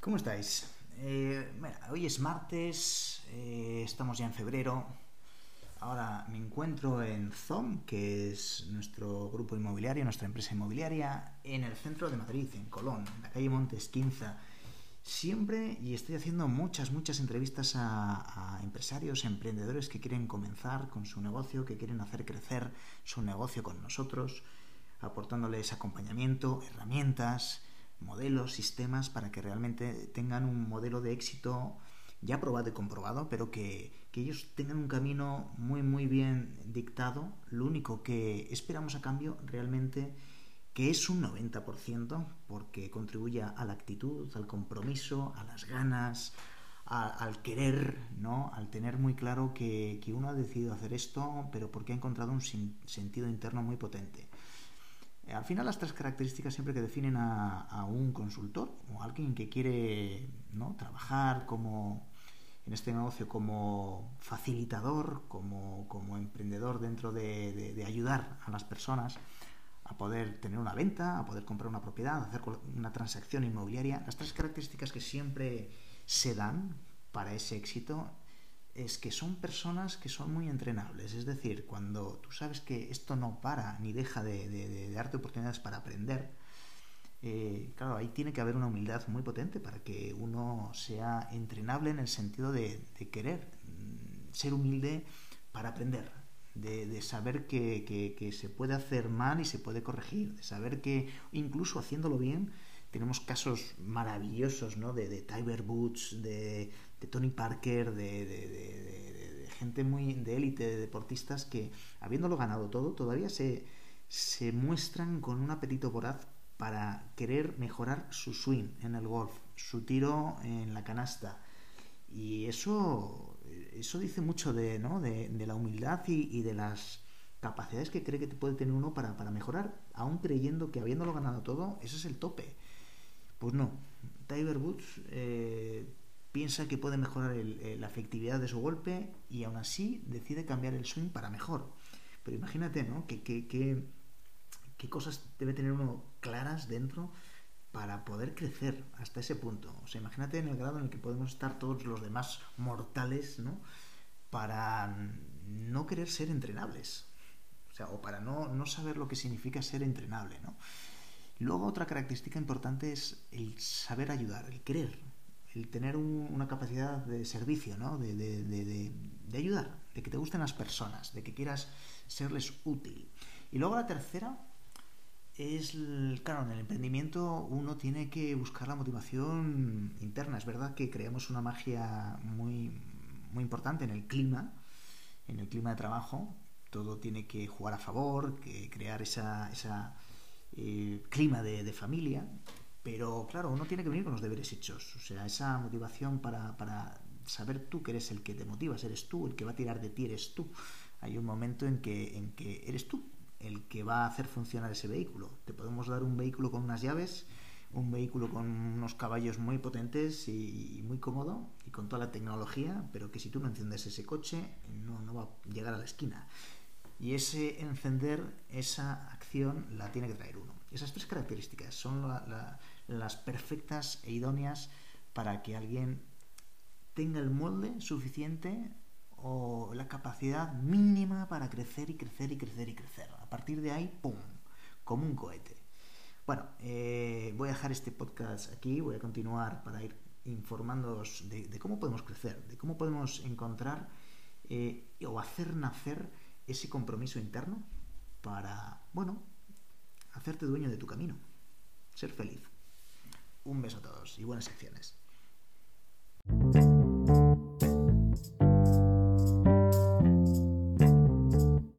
¿Cómo estáis? Eh, hoy es martes, eh, estamos ya en febrero. Ahora me encuentro en ZOM, que es nuestro grupo inmobiliario, nuestra empresa inmobiliaria, en el centro de Madrid, en Colón, en la calle Montes 15. Siempre, y estoy haciendo muchas, muchas entrevistas a empresarios, emprendedores que quieren comenzar con su negocio, que quieren hacer crecer su negocio con nosotros, aportándoles acompañamiento, herramientas, modelos, sistemas para que realmente tengan un modelo de éxito ya probado y comprobado, pero que, ellos tengan un camino muy, muy bien dictado. Lo único que esperamos a cambio realmente que es un 90%, porque contribuye a la actitud, al compromiso, a las ganas, al querer, ¿no? al tener muy claro que, que, uno ha decidido hacer esto, pero porque ha encontrado un sentido interno muy potente. Eh, al final las tres características siempre que definen a, un consultor o alguien que quiere ¿no? trabajar como en este negocio como facilitador, como, como emprendedor dentro de, de, ayudar a las personas a poder tener una venta, a poder comprar una propiedad, a hacer una transacción inmobiliaria. Las tres características que siempre se dan para ese éxito es que son personas que son muy entrenables. Es decir, cuando tú sabes que esto no para ni deja de, darte oportunidades para aprender, eh, claro, ahí tiene que haber una humildad muy potente para que uno sea entrenable en el sentido de, querer mm, ser humilde para aprender, de, saber que, se puede hacer mal y se puede corregir, de saber que incluso haciéndolo bien, tenemos casos maravillosos ¿no? de, de Tiger Boots, de, de Tony Parker, de, gente muy de élite, de deportistas que, habiéndolo ganado todo, todavía se, se muestran con un apetito voraz para querer mejorar su swing en el golf, su tiro en la canasta. Y eso, eso dice mucho de, ¿no? de, la humildad y, de las capacidades que cree que puede tener uno para, para mejorar, aún creyendo que habiéndolo ganado todo, ese es el tope. Pues no, Tiger Woods eh, piensa que puede mejorar eh, la efectividad de su golpe y aún así decide cambiar el swing para mejor. Pero imagínate, ¿no? ¿Qué, qué, cosas debe tener uno claras dentro para poder crecer hasta ese punto? O sea, imagínate en el grado en el que podemos estar todos los demás mortales, ¿no? Para no querer ser entrenables. O sea, o para no, no saber lo que significa ser entrenable, ¿no? Luego otra característica importante es el saber ayudar, el querer, el tener una capacidad de servicio, ¿no? De, de, ayudar, de que te gusten las personas, de que quieras serles útil. Y luego la tercera es, claro, en el emprendimiento uno tiene que buscar la motivación interna. Es verdad que creamos una magia muy, muy importante en el clima, en el clima de trabajo. Todo tiene que jugar a favor, que crear esa, esa eh, clima de, de familia, pero claro, uno tiene que venir con los deberes hechos. O sea, esa motivación para, para saber tú que eres el que te motivas, eres tú, el que va a tirar de ti eres tú. Hay un momento en que, en que eres tú el que va a hacer funcionar ese vehículo. Te podemos dar un vehículo con unas llaves, un vehículo con unos caballos muy potentes y, muy cómodo y con toda la tecnología, pero que si tú no enciendes ese coche no, no va a llegar a la esquina. Y ese encender, esa acción la tiene que traer uno. Esas tres características son las perfectas e idóneas para que alguien tenga el molde suficiente o la capacidad mínima para crecer y crecer y crecer y crecer. A partir de ahí, ¡pum! Como un cohete. Bueno, eh, voy a dejar este podcast aquí, voy a continuar para ir informándoos de, cómo podemos crecer, de cómo podemos encontrar eh, o hacer nacer ese compromiso interno para, bueno, hacerte dueño de tu camino, ser feliz. Un beso a todos y buenas acciones.